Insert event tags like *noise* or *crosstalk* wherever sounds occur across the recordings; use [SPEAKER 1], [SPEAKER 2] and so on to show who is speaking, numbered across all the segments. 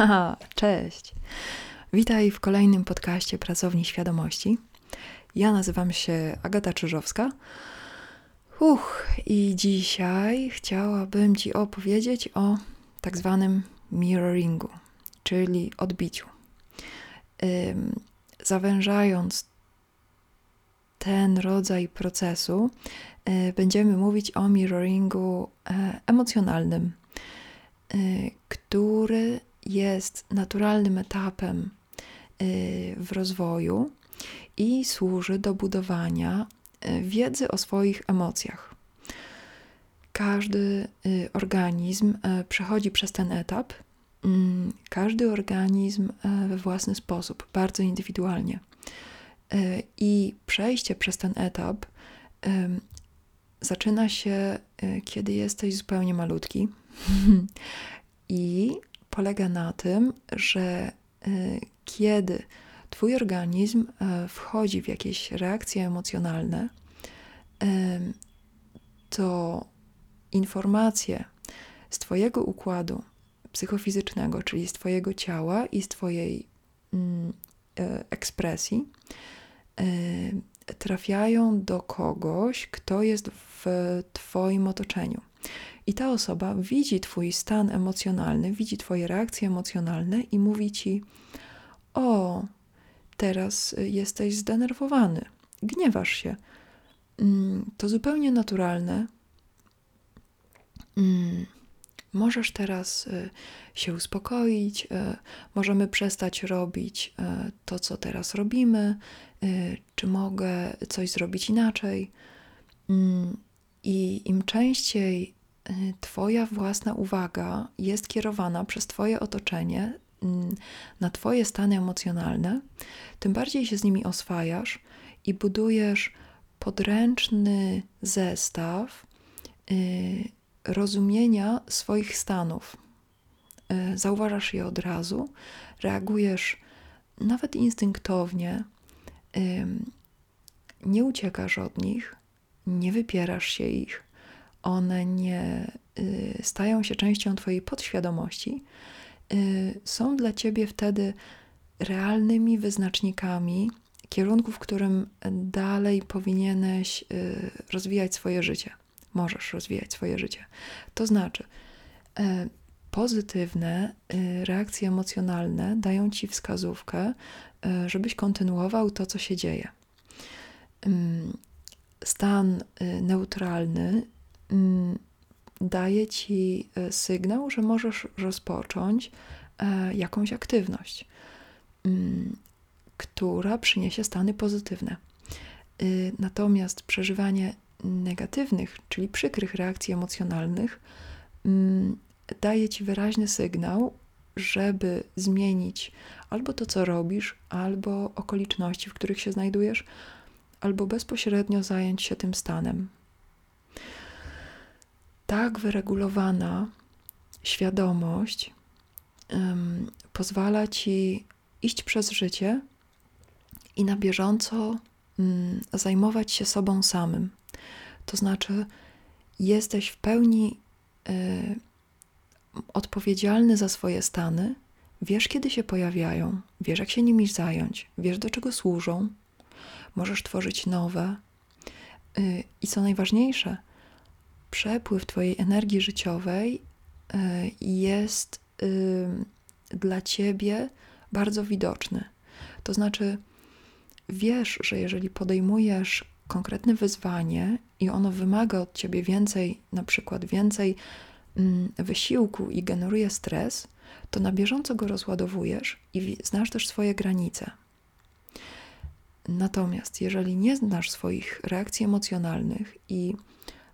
[SPEAKER 1] Haha, *laughs* cześć. Witaj w kolejnym podcaście Pracowni Świadomości. Ja nazywam się Agata Czyżowska. Uch, i dzisiaj chciałabym Ci opowiedzieć o tak zwanym mirroringu, czyli odbiciu. Ym, zawężając ten rodzaj procesu, y, będziemy mówić o mirroringu y, emocjonalnym, y, który jest naturalnym etapem y, w rozwoju i służy do budowania y, wiedzy o swoich emocjach. Każdy y, organizm przechodzi przez ten etap, mm, każdy organizm we własny sposób, bardzo indywidualnie. I przejście przez ten etap zaczyna się, kiedy jesteś zupełnie malutki. *laughs* I polega na tym, że y, kiedy Twój organizm y, wchodzi w jakieś reakcje emocjonalne, to informacje z Twojego układu psychofizycznego, czyli z Twojego ciała i z Twojej mm, ekspresji, trafiają do kogoś, kto jest w Twoim otoczeniu. I ta osoba widzi Twój stan emocjonalny, widzi Twoje reakcje emocjonalne i mówi Ci: O, teraz jesteś zdenerwowany, gniewasz się. Mm, to zupełnie naturalne. Mm, możesz teraz y, się uspokoić, y, możemy przestać robić y, to, co teraz robimy, czy mogę coś zrobić inaczej. I im częściej Y, twoja własna uwaga jest kierowana przez Twoje otoczenie mm, na Twoje stany emocjonalne, tym bardziej się z nimi oswajasz i budujesz podręczny zestaw y, rozumienia swoich stanów. Y, zauważasz je od razu, reagujesz nawet instynktownie, nie uciekasz od nich, nie wypierasz się ich one nie y, stają się częścią Twojej podświadomości, y, są dla Ciebie wtedy realnymi wyznacznikami kierunku, w którym dalej powinieneś y, rozwijać swoje życie. Możesz rozwijać swoje życie. To znaczy, pozytywne reakcje emocjonalne dają Ci wskazówkę, żebyś kontynuował to, co się dzieje. Stan neutralny Mm, daje ci e, sygnał, że możesz rozpocząć e, jakąś aktywność, mm, która przyniesie stany pozytywne. Y, natomiast przeżywanie negatywnych, czyli przykrych reakcji emocjonalnych, mm, daje ci wyraźny sygnał, żeby zmienić albo to, co robisz, albo okoliczności, w których się znajdujesz, albo bezpośrednio zająć się tym stanem tak wyregulowana świadomość um, pozwala ci iść przez życie i na bieżąco um, zajmować się sobą samym. To znaczy, jesteś w pełni y, odpowiedzialny za swoje stany, wiesz, kiedy się pojawiają, wiesz, jak się nimi zająć, wiesz, do czego służą, możesz tworzyć nowe. Y, I co najważniejsze, przepływ Twojej energii życiowej y, jest y, dla Ciebie bardzo widoczny. To znaczy, wiesz, że jeżeli podejmujesz konkretne wyzwanie i ono wymaga od Ciebie więcej, na przykład więcej mm, wysiłku i generuje stres, to na bieżąco go rozładowujesz i znasz też swoje granice. Natomiast jeżeli nie znasz swoich reakcji emocjonalnych i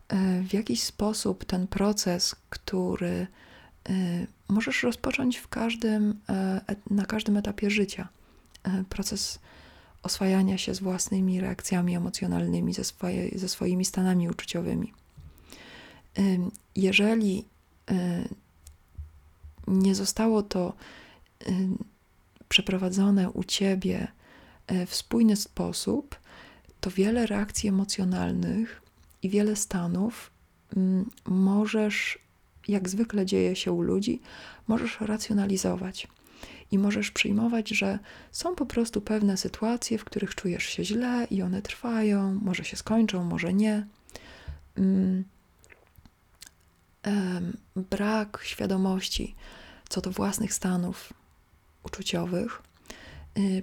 [SPEAKER 1] E, w jakiś sposób ten proces, który e, możesz rozpocząć w każdym, e, na każdym etapie życia. Proces oswajania się z własnymi reakcjami emocjonalnymi, ze, swoje, ze swoimi stanami uczuciowymi. Jeżeli nie zostało to przeprowadzone u ciebie w spójny sposób, to wiele reakcji emocjonalnych i wiele stanów mm, możesz jak zwykle dzieje się u ludzi, możesz racjonalizować i możesz przyjmować, że są po prostu pewne sytuacje, w których czujesz się źle i one trwają, może się skończą, może nie. Mm. Brak świadomości co do własnych stanów uczuciowych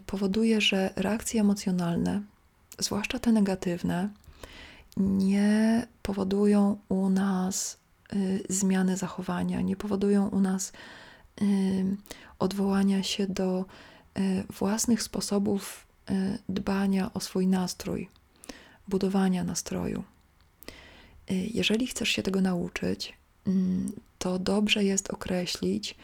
[SPEAKER 1] powoduje, że reakcje emocjonalne, zwłaszcza te negatywne, nie powodują u nas y, zmiany zachowania, nie powodują u nas odwołania się do y, własnych sposobów y, dbania o swój nastrój, budowania nastroju. Y, jeżeli chcesz się tego nauczyć, mm, to dobrze jest określić,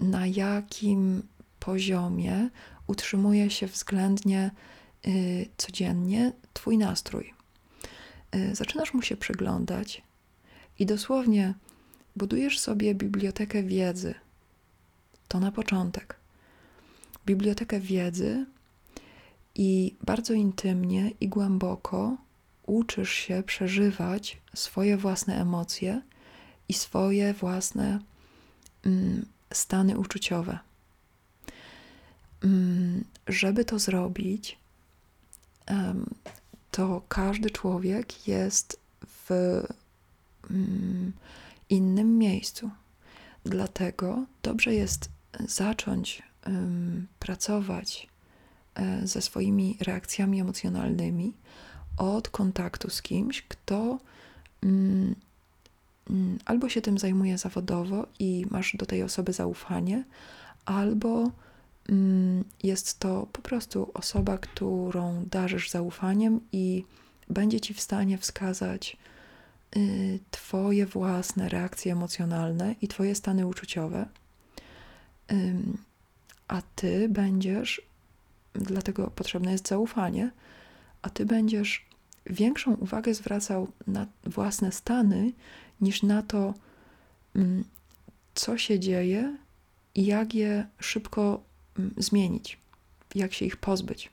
[SPEAKER 1] na jakim poziomie utrzymuje się względnie codziennie Twój nastrój. Zaczynasz mu się przyglądać i dosłownie budujesz sobie bibliotekę wiedzy. To na początek. Bibliotekę wiedzy i bardzo intymnie i głęboko uczysz się przeżywać swoje własne emocje i swoje własne mm, stany uczuciowe. Mm, żeby to zrobić, to każdy człowiek jest w mm, innym miejscu. Dlatego dobrze jest zacząć pracować um, ze swoimi reakcjami emocjonalnymi od kontaktu z kimś, kto um, albo się tym zajmuje zawodowo i masz do tej osoby zaufanie, albo mm, jest to po prostu osoba, którą darzysz zaufaniem i będzie ci w stanie wskazać, Y, twoje własne reakcje emocjonalne i Twoje stany uczuciowe, a Ty będziesz, dlatego potrzebne jest zaufanie, a Ty będziesz większą uwagę zwracał na własne stany niż na to, co się dzieje i jak je szybko zmienić, jak się ich pozbyć.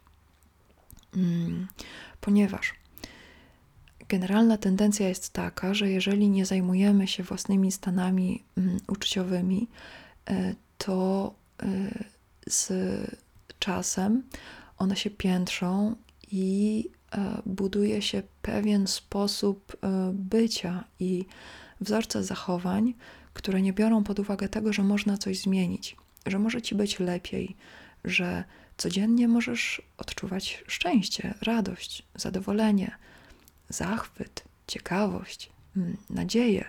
[SPEAKER 1] Ponieważ generalna tendencja jest taka, że jeżeli nie zajmujemy się własnymi stanami mm, uczuciowymi, e, to e, z czasem one się piętrzą i e, buduje się pewien sposób bycia i wzorce zachowań, które nie biorą pod uwagę tego, że można coś zmienić, że może ci być lepiej, że codziennie możesz odczuwać szczęście, radość, zadowolenie zachwyt, ciekawość, mm, nadzieję,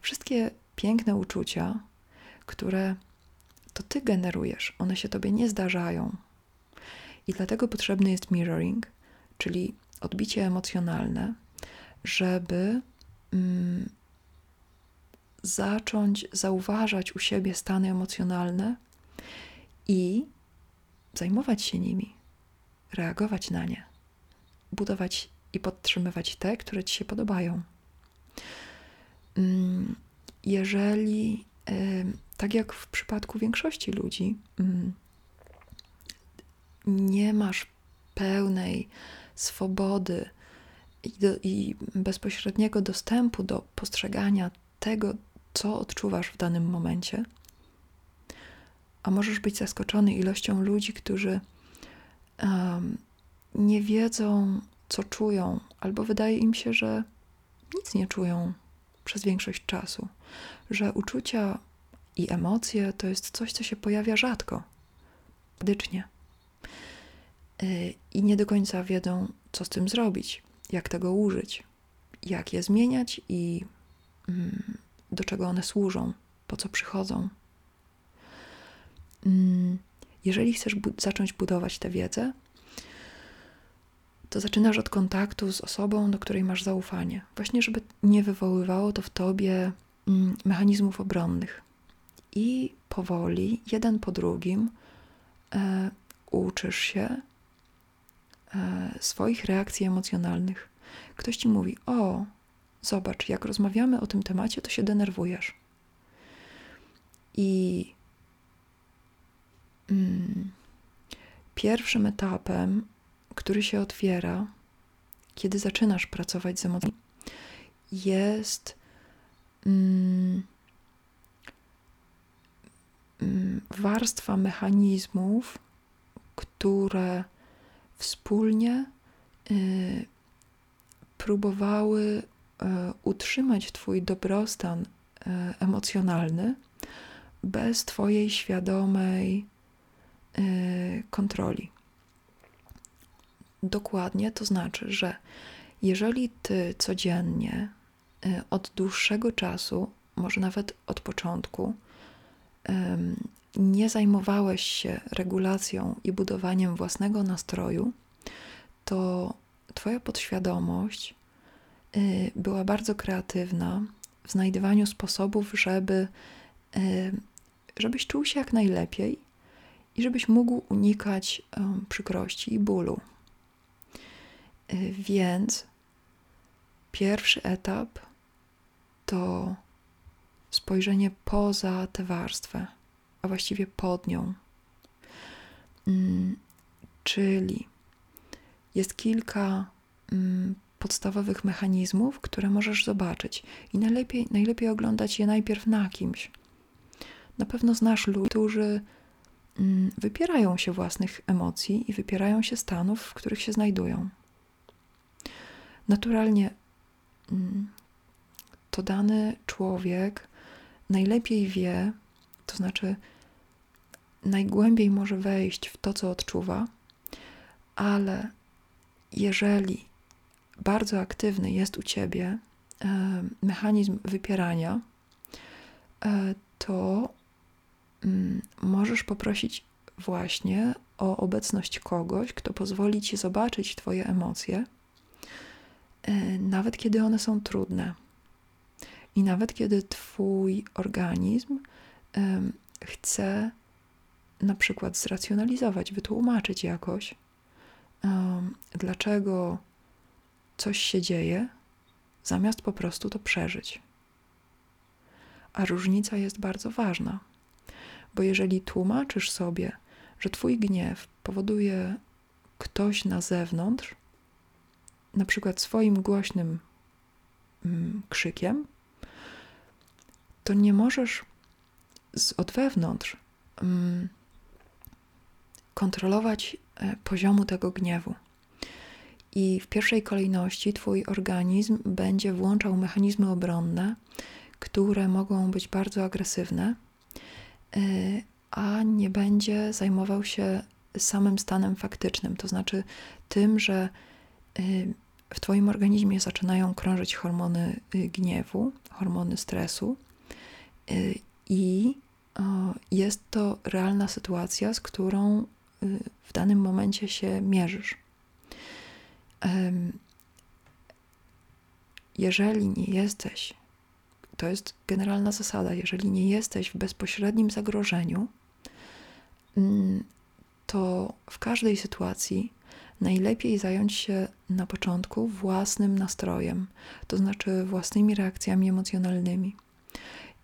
[SPEAKER 1] wszystkie piękne uczucia, które to ty generujesz, one się tobie nie zdarzają. I dlatego potrzebny jest mirroring, czyli odbicie emocjonalne, żeby mm, zacząć zauważać u siebie stany emocjonalne i zajmować się nimi, reagować na nie, budować i podtrzymywać te, które ci się podobają. Mm, jeżeli, tak jak w przypadku większości ludzi, mm, nie masz pełnej swobody i, do, i bezpośredniego dostępu do postrzegania tego, co odczuwasz w danym momencie, a możesz być zaskoczony ilością ludzi, którzy um, nie wiedzą, co czują, albo wydaje im się, że nic nie czują przez większość czasu, że uczucia i emocje to jest coś, co się pojawia rzadko, dycznie. Y, I nie do końca wiedzą, co z tym zrobić, jak tego użyć, jak je zmieniać i mm, do czego one służą, po co przychodzą. Mm, jeżeli chcesz bu zacząć budować tę wiedzę, to zaczynasz od kontaktu z osobą, do której masz zaufanie, właśnie żeby nie wywoływało to w tobie mm, mechanizmów obronnych. I powoli, jeden po drugim, e, uczysz się e, swoich reakcji emocjonalnych. Ktoś ci mówi: O, zobacz, jak rozmawiamy o tym temacie, to się denerwujesz. I mm, pierwszym etapem który się otwiera, kiedy zaczynasz pracować z emocjami, jest mm, mm, warstwa mechanizmów, które wspólnie y, próbowały utrzymać Twój dobrostan y, emocjonalny bez Twojej świadomej kontroli. Dokładnie to znaczy, że jeżeli Ty codziennie od dłuższego czasu, może nawet od początku, nie zajmowałeś się regulacją i budowaniem własnego nastroju, to Twoja podświadomość była bardzo kreatywna w znajdowaniu sposobów, żeby, y, żebyś czuł się jak najlepiej i żebyś mógł unikać przykrości i bólu. Y, więc pierwszy etap to spojrzenie poza tę warstwę, a właściwie pod nią. Mm, czyli jest kilka mm, podstawowych mechanizmów, które możesz zobaczyć, i najlepiej, najlepiej oglądać je najpierw na kimś. Na pewno znasz ludzi, którzy mm, wypierają się własnych emocji i wypierają się stanów, w których się znajdują. Naturalnie mm, to dany człowiek najlepiej wie, to znaczy najgłębiej może wejść w to, co odczuwa, ale jeżeli bardzo aktywny jest u ciebie e, mechanizm wypierania, e, to mm, możesz poprosić właśnie o obecność kogoś, kto pozwoli ci zobaczyć Twoje emocje, e, nawet kiedy one są trudne. I nawet kiedy Twój organizm chce na przykład zracjonalizować, wytłumaczyć jakoś, dlaczego coś się dzieje, zamiast po prostu to przeżyć. A różnica jest bardzo ważna, bo jeżeli tłumaczysz sobie, że Twój gniew powoduje ktoś na zewnątrz, na przykład swoim głośnym mm, krzykiem, to nie możesz z, od wewnątrz mm, kontrolować e, poziomu tego gniewu. I w pierwszej kolejności Twój organizm będzie włączał mechanizmy obronne, które mogą być bardzo agresywne, e, a nie będzie zajmował się samym stanem faktycznym, to znaczy tym, że e, w Twoim organizmie zaczynają krążyć hormony gniewu, hormony stresu i jest to realna sytuacja, z którą y, w danym momencie się mierzysz. Jeżeli nie jesteś, to jest generalna zasada, jeżeli nie jesteś w bezpośrednim zagrożeniu, mm, to w każdej sytuacji najlepiej zająć się na początku własnym nastrojem, to znaczy własnymi reakcjami emocjonalnymi.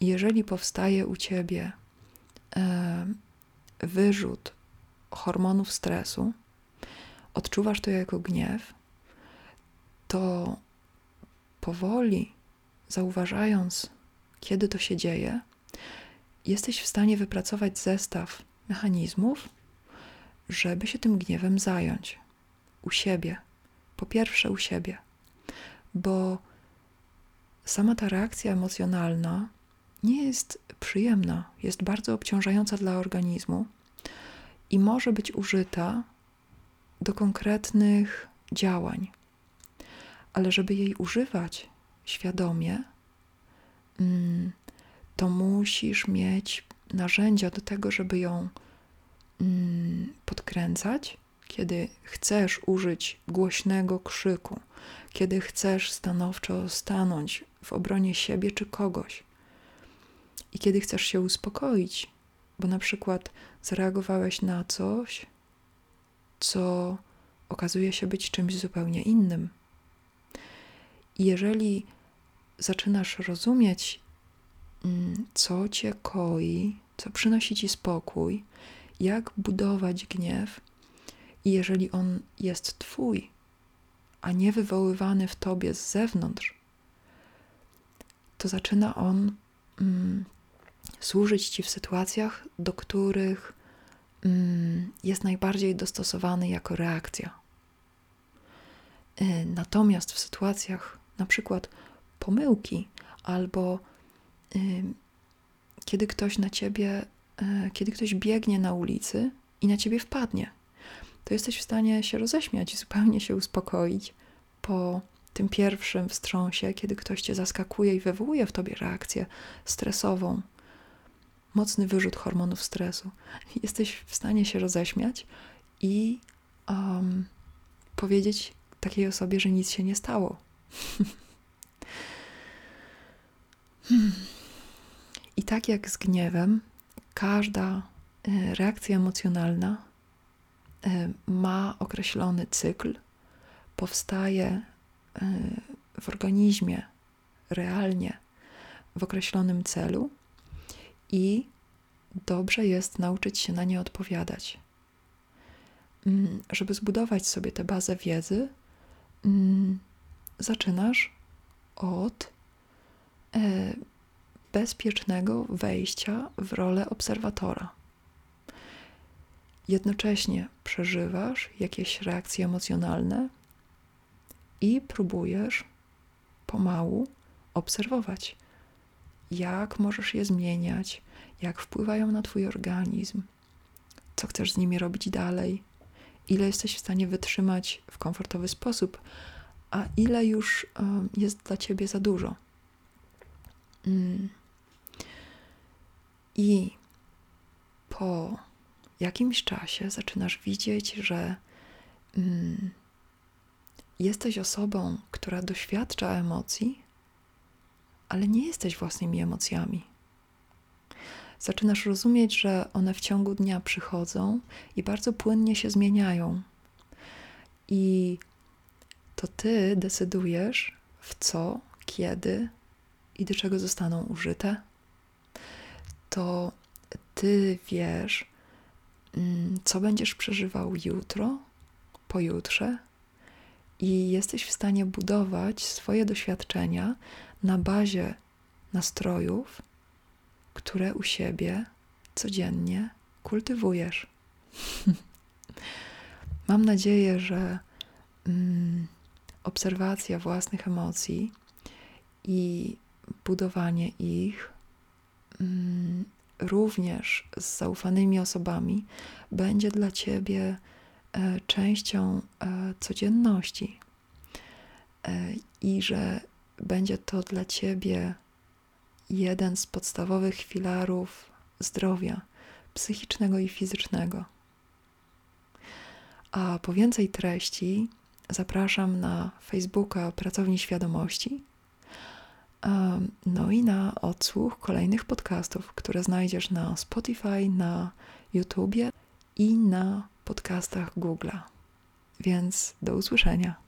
[SPEAKER 1] Jeżeli powstaje u ciebie wyrzut hormonów stresu, odczuwasz to jako gniew, to powoli, zauważając, kiedy to się dzieje, jesteś w stanie wypracować zestaw mechanizmów, żeby się tym gniewem zająć u siebie. Po pierwsze, u siebie, bo sama ta reakcja emocjonalna nie jest przyjemna, jest bardzo obciążająca dla organizmu i może być użyta do konkretnych działań. Ale żeby jej używać świadomie, mm, to musisz mieć narzędzia do tego, żeby ją mm, podkręcać, kiedy chcesz użyć głośnego krzyku, kiedy chcesz stanowczo stanąć w obronie siebie czy kogoś. I kiedy chcesz się uspokoić, bo na przykład zareagowałeś na coś, co okazuje się być czymś zupełnie innym. Jeżeli zaczynasz rozumieć, mm, co cię koi, co przynosi ci spokój, jak budować gniew, i jeżeli on jest twój, a nie wywoływany w tobie z zewnątrz, to zaczyna on mm, służyć ci w sytuacjach, do których mm, jest najbardziej dostosowany jako reakcja. Y, natomiast w sytuacjach na przykład pomyłki albo y, kiedy ktoś na ciebie, y, kiedy ktoś biegnie na ulicy i na ciebie wpadnie, to jesteś w stanie się roześmiać i zupełnie się uspokoić po tym pierwszym wstrząsie, kiedy ktoś cię zaskakuje i wywołuje w tobie reakcję stresową, mocny wyrzut hormonów stresu. *laughs* Jesteś w stanie się roześmiać i um, powiedzieć takiej osobie, że nic się nie stało. I tak jak z gniewem, każda e, reakcja emocjonalna e, ma określony cykl, powstaje e, w organizmie realnie w określonym celu i dobrze jest nauczyć się na nie odpowiadać. Mm, żeby zbudować sobie tę bazę wiedzy, mm, zaczynasz od e, bezpiecznego wejścia w rolę obserwatora. Jednocześnie przeżywasz jakieś reakcje emocjonalne i próbujesz pomału obserwować, jak możesz je zmieniać, jak wpływają na Twój organizm, co chcesz z nimi robić dalej, ile jesteś w stanie wytrzymać w komfortowy sposób, a ile już um, jest dla ciebie za dużo. Mm. I po jakimś czasie zaczynasz widzieć, że mm, jesteś osobą, która doświadcza emocji, ale nie jesteś własnymi emocjami. Zaczynasz rozumieć, że one w ciągu dnia przychodzą i bardzo płynnie się zmieniają. I to ty decydujesz, w co, kiedy i do czego zostaną użyte. To ty wiesz, mm, co będziesz przeżywał jutro, pojutrze, i jesteś w stanie budować swoje doświadczenia na bazie nastrojów, które u siebie codziennie kultywujesz. *laughs* Mam nadzieję, że mm, obserwacja własnych emocji i budowanie ich mm, również z zaufanymi osobami będzie dla Ciebie e, częścią e, codzienności e, i że będzie to dla Ciebie jeden z podstawowych filarów zdrowia psychicznego i fizycznego. A po więcej treści zapraszam na Facebooka Pracowni Świadomości, no i na odsłuch kolejnych podcastów, które znajdziesz na Spotify, na YouTubie i na podcastach Google'a. Więc do usłyszenia.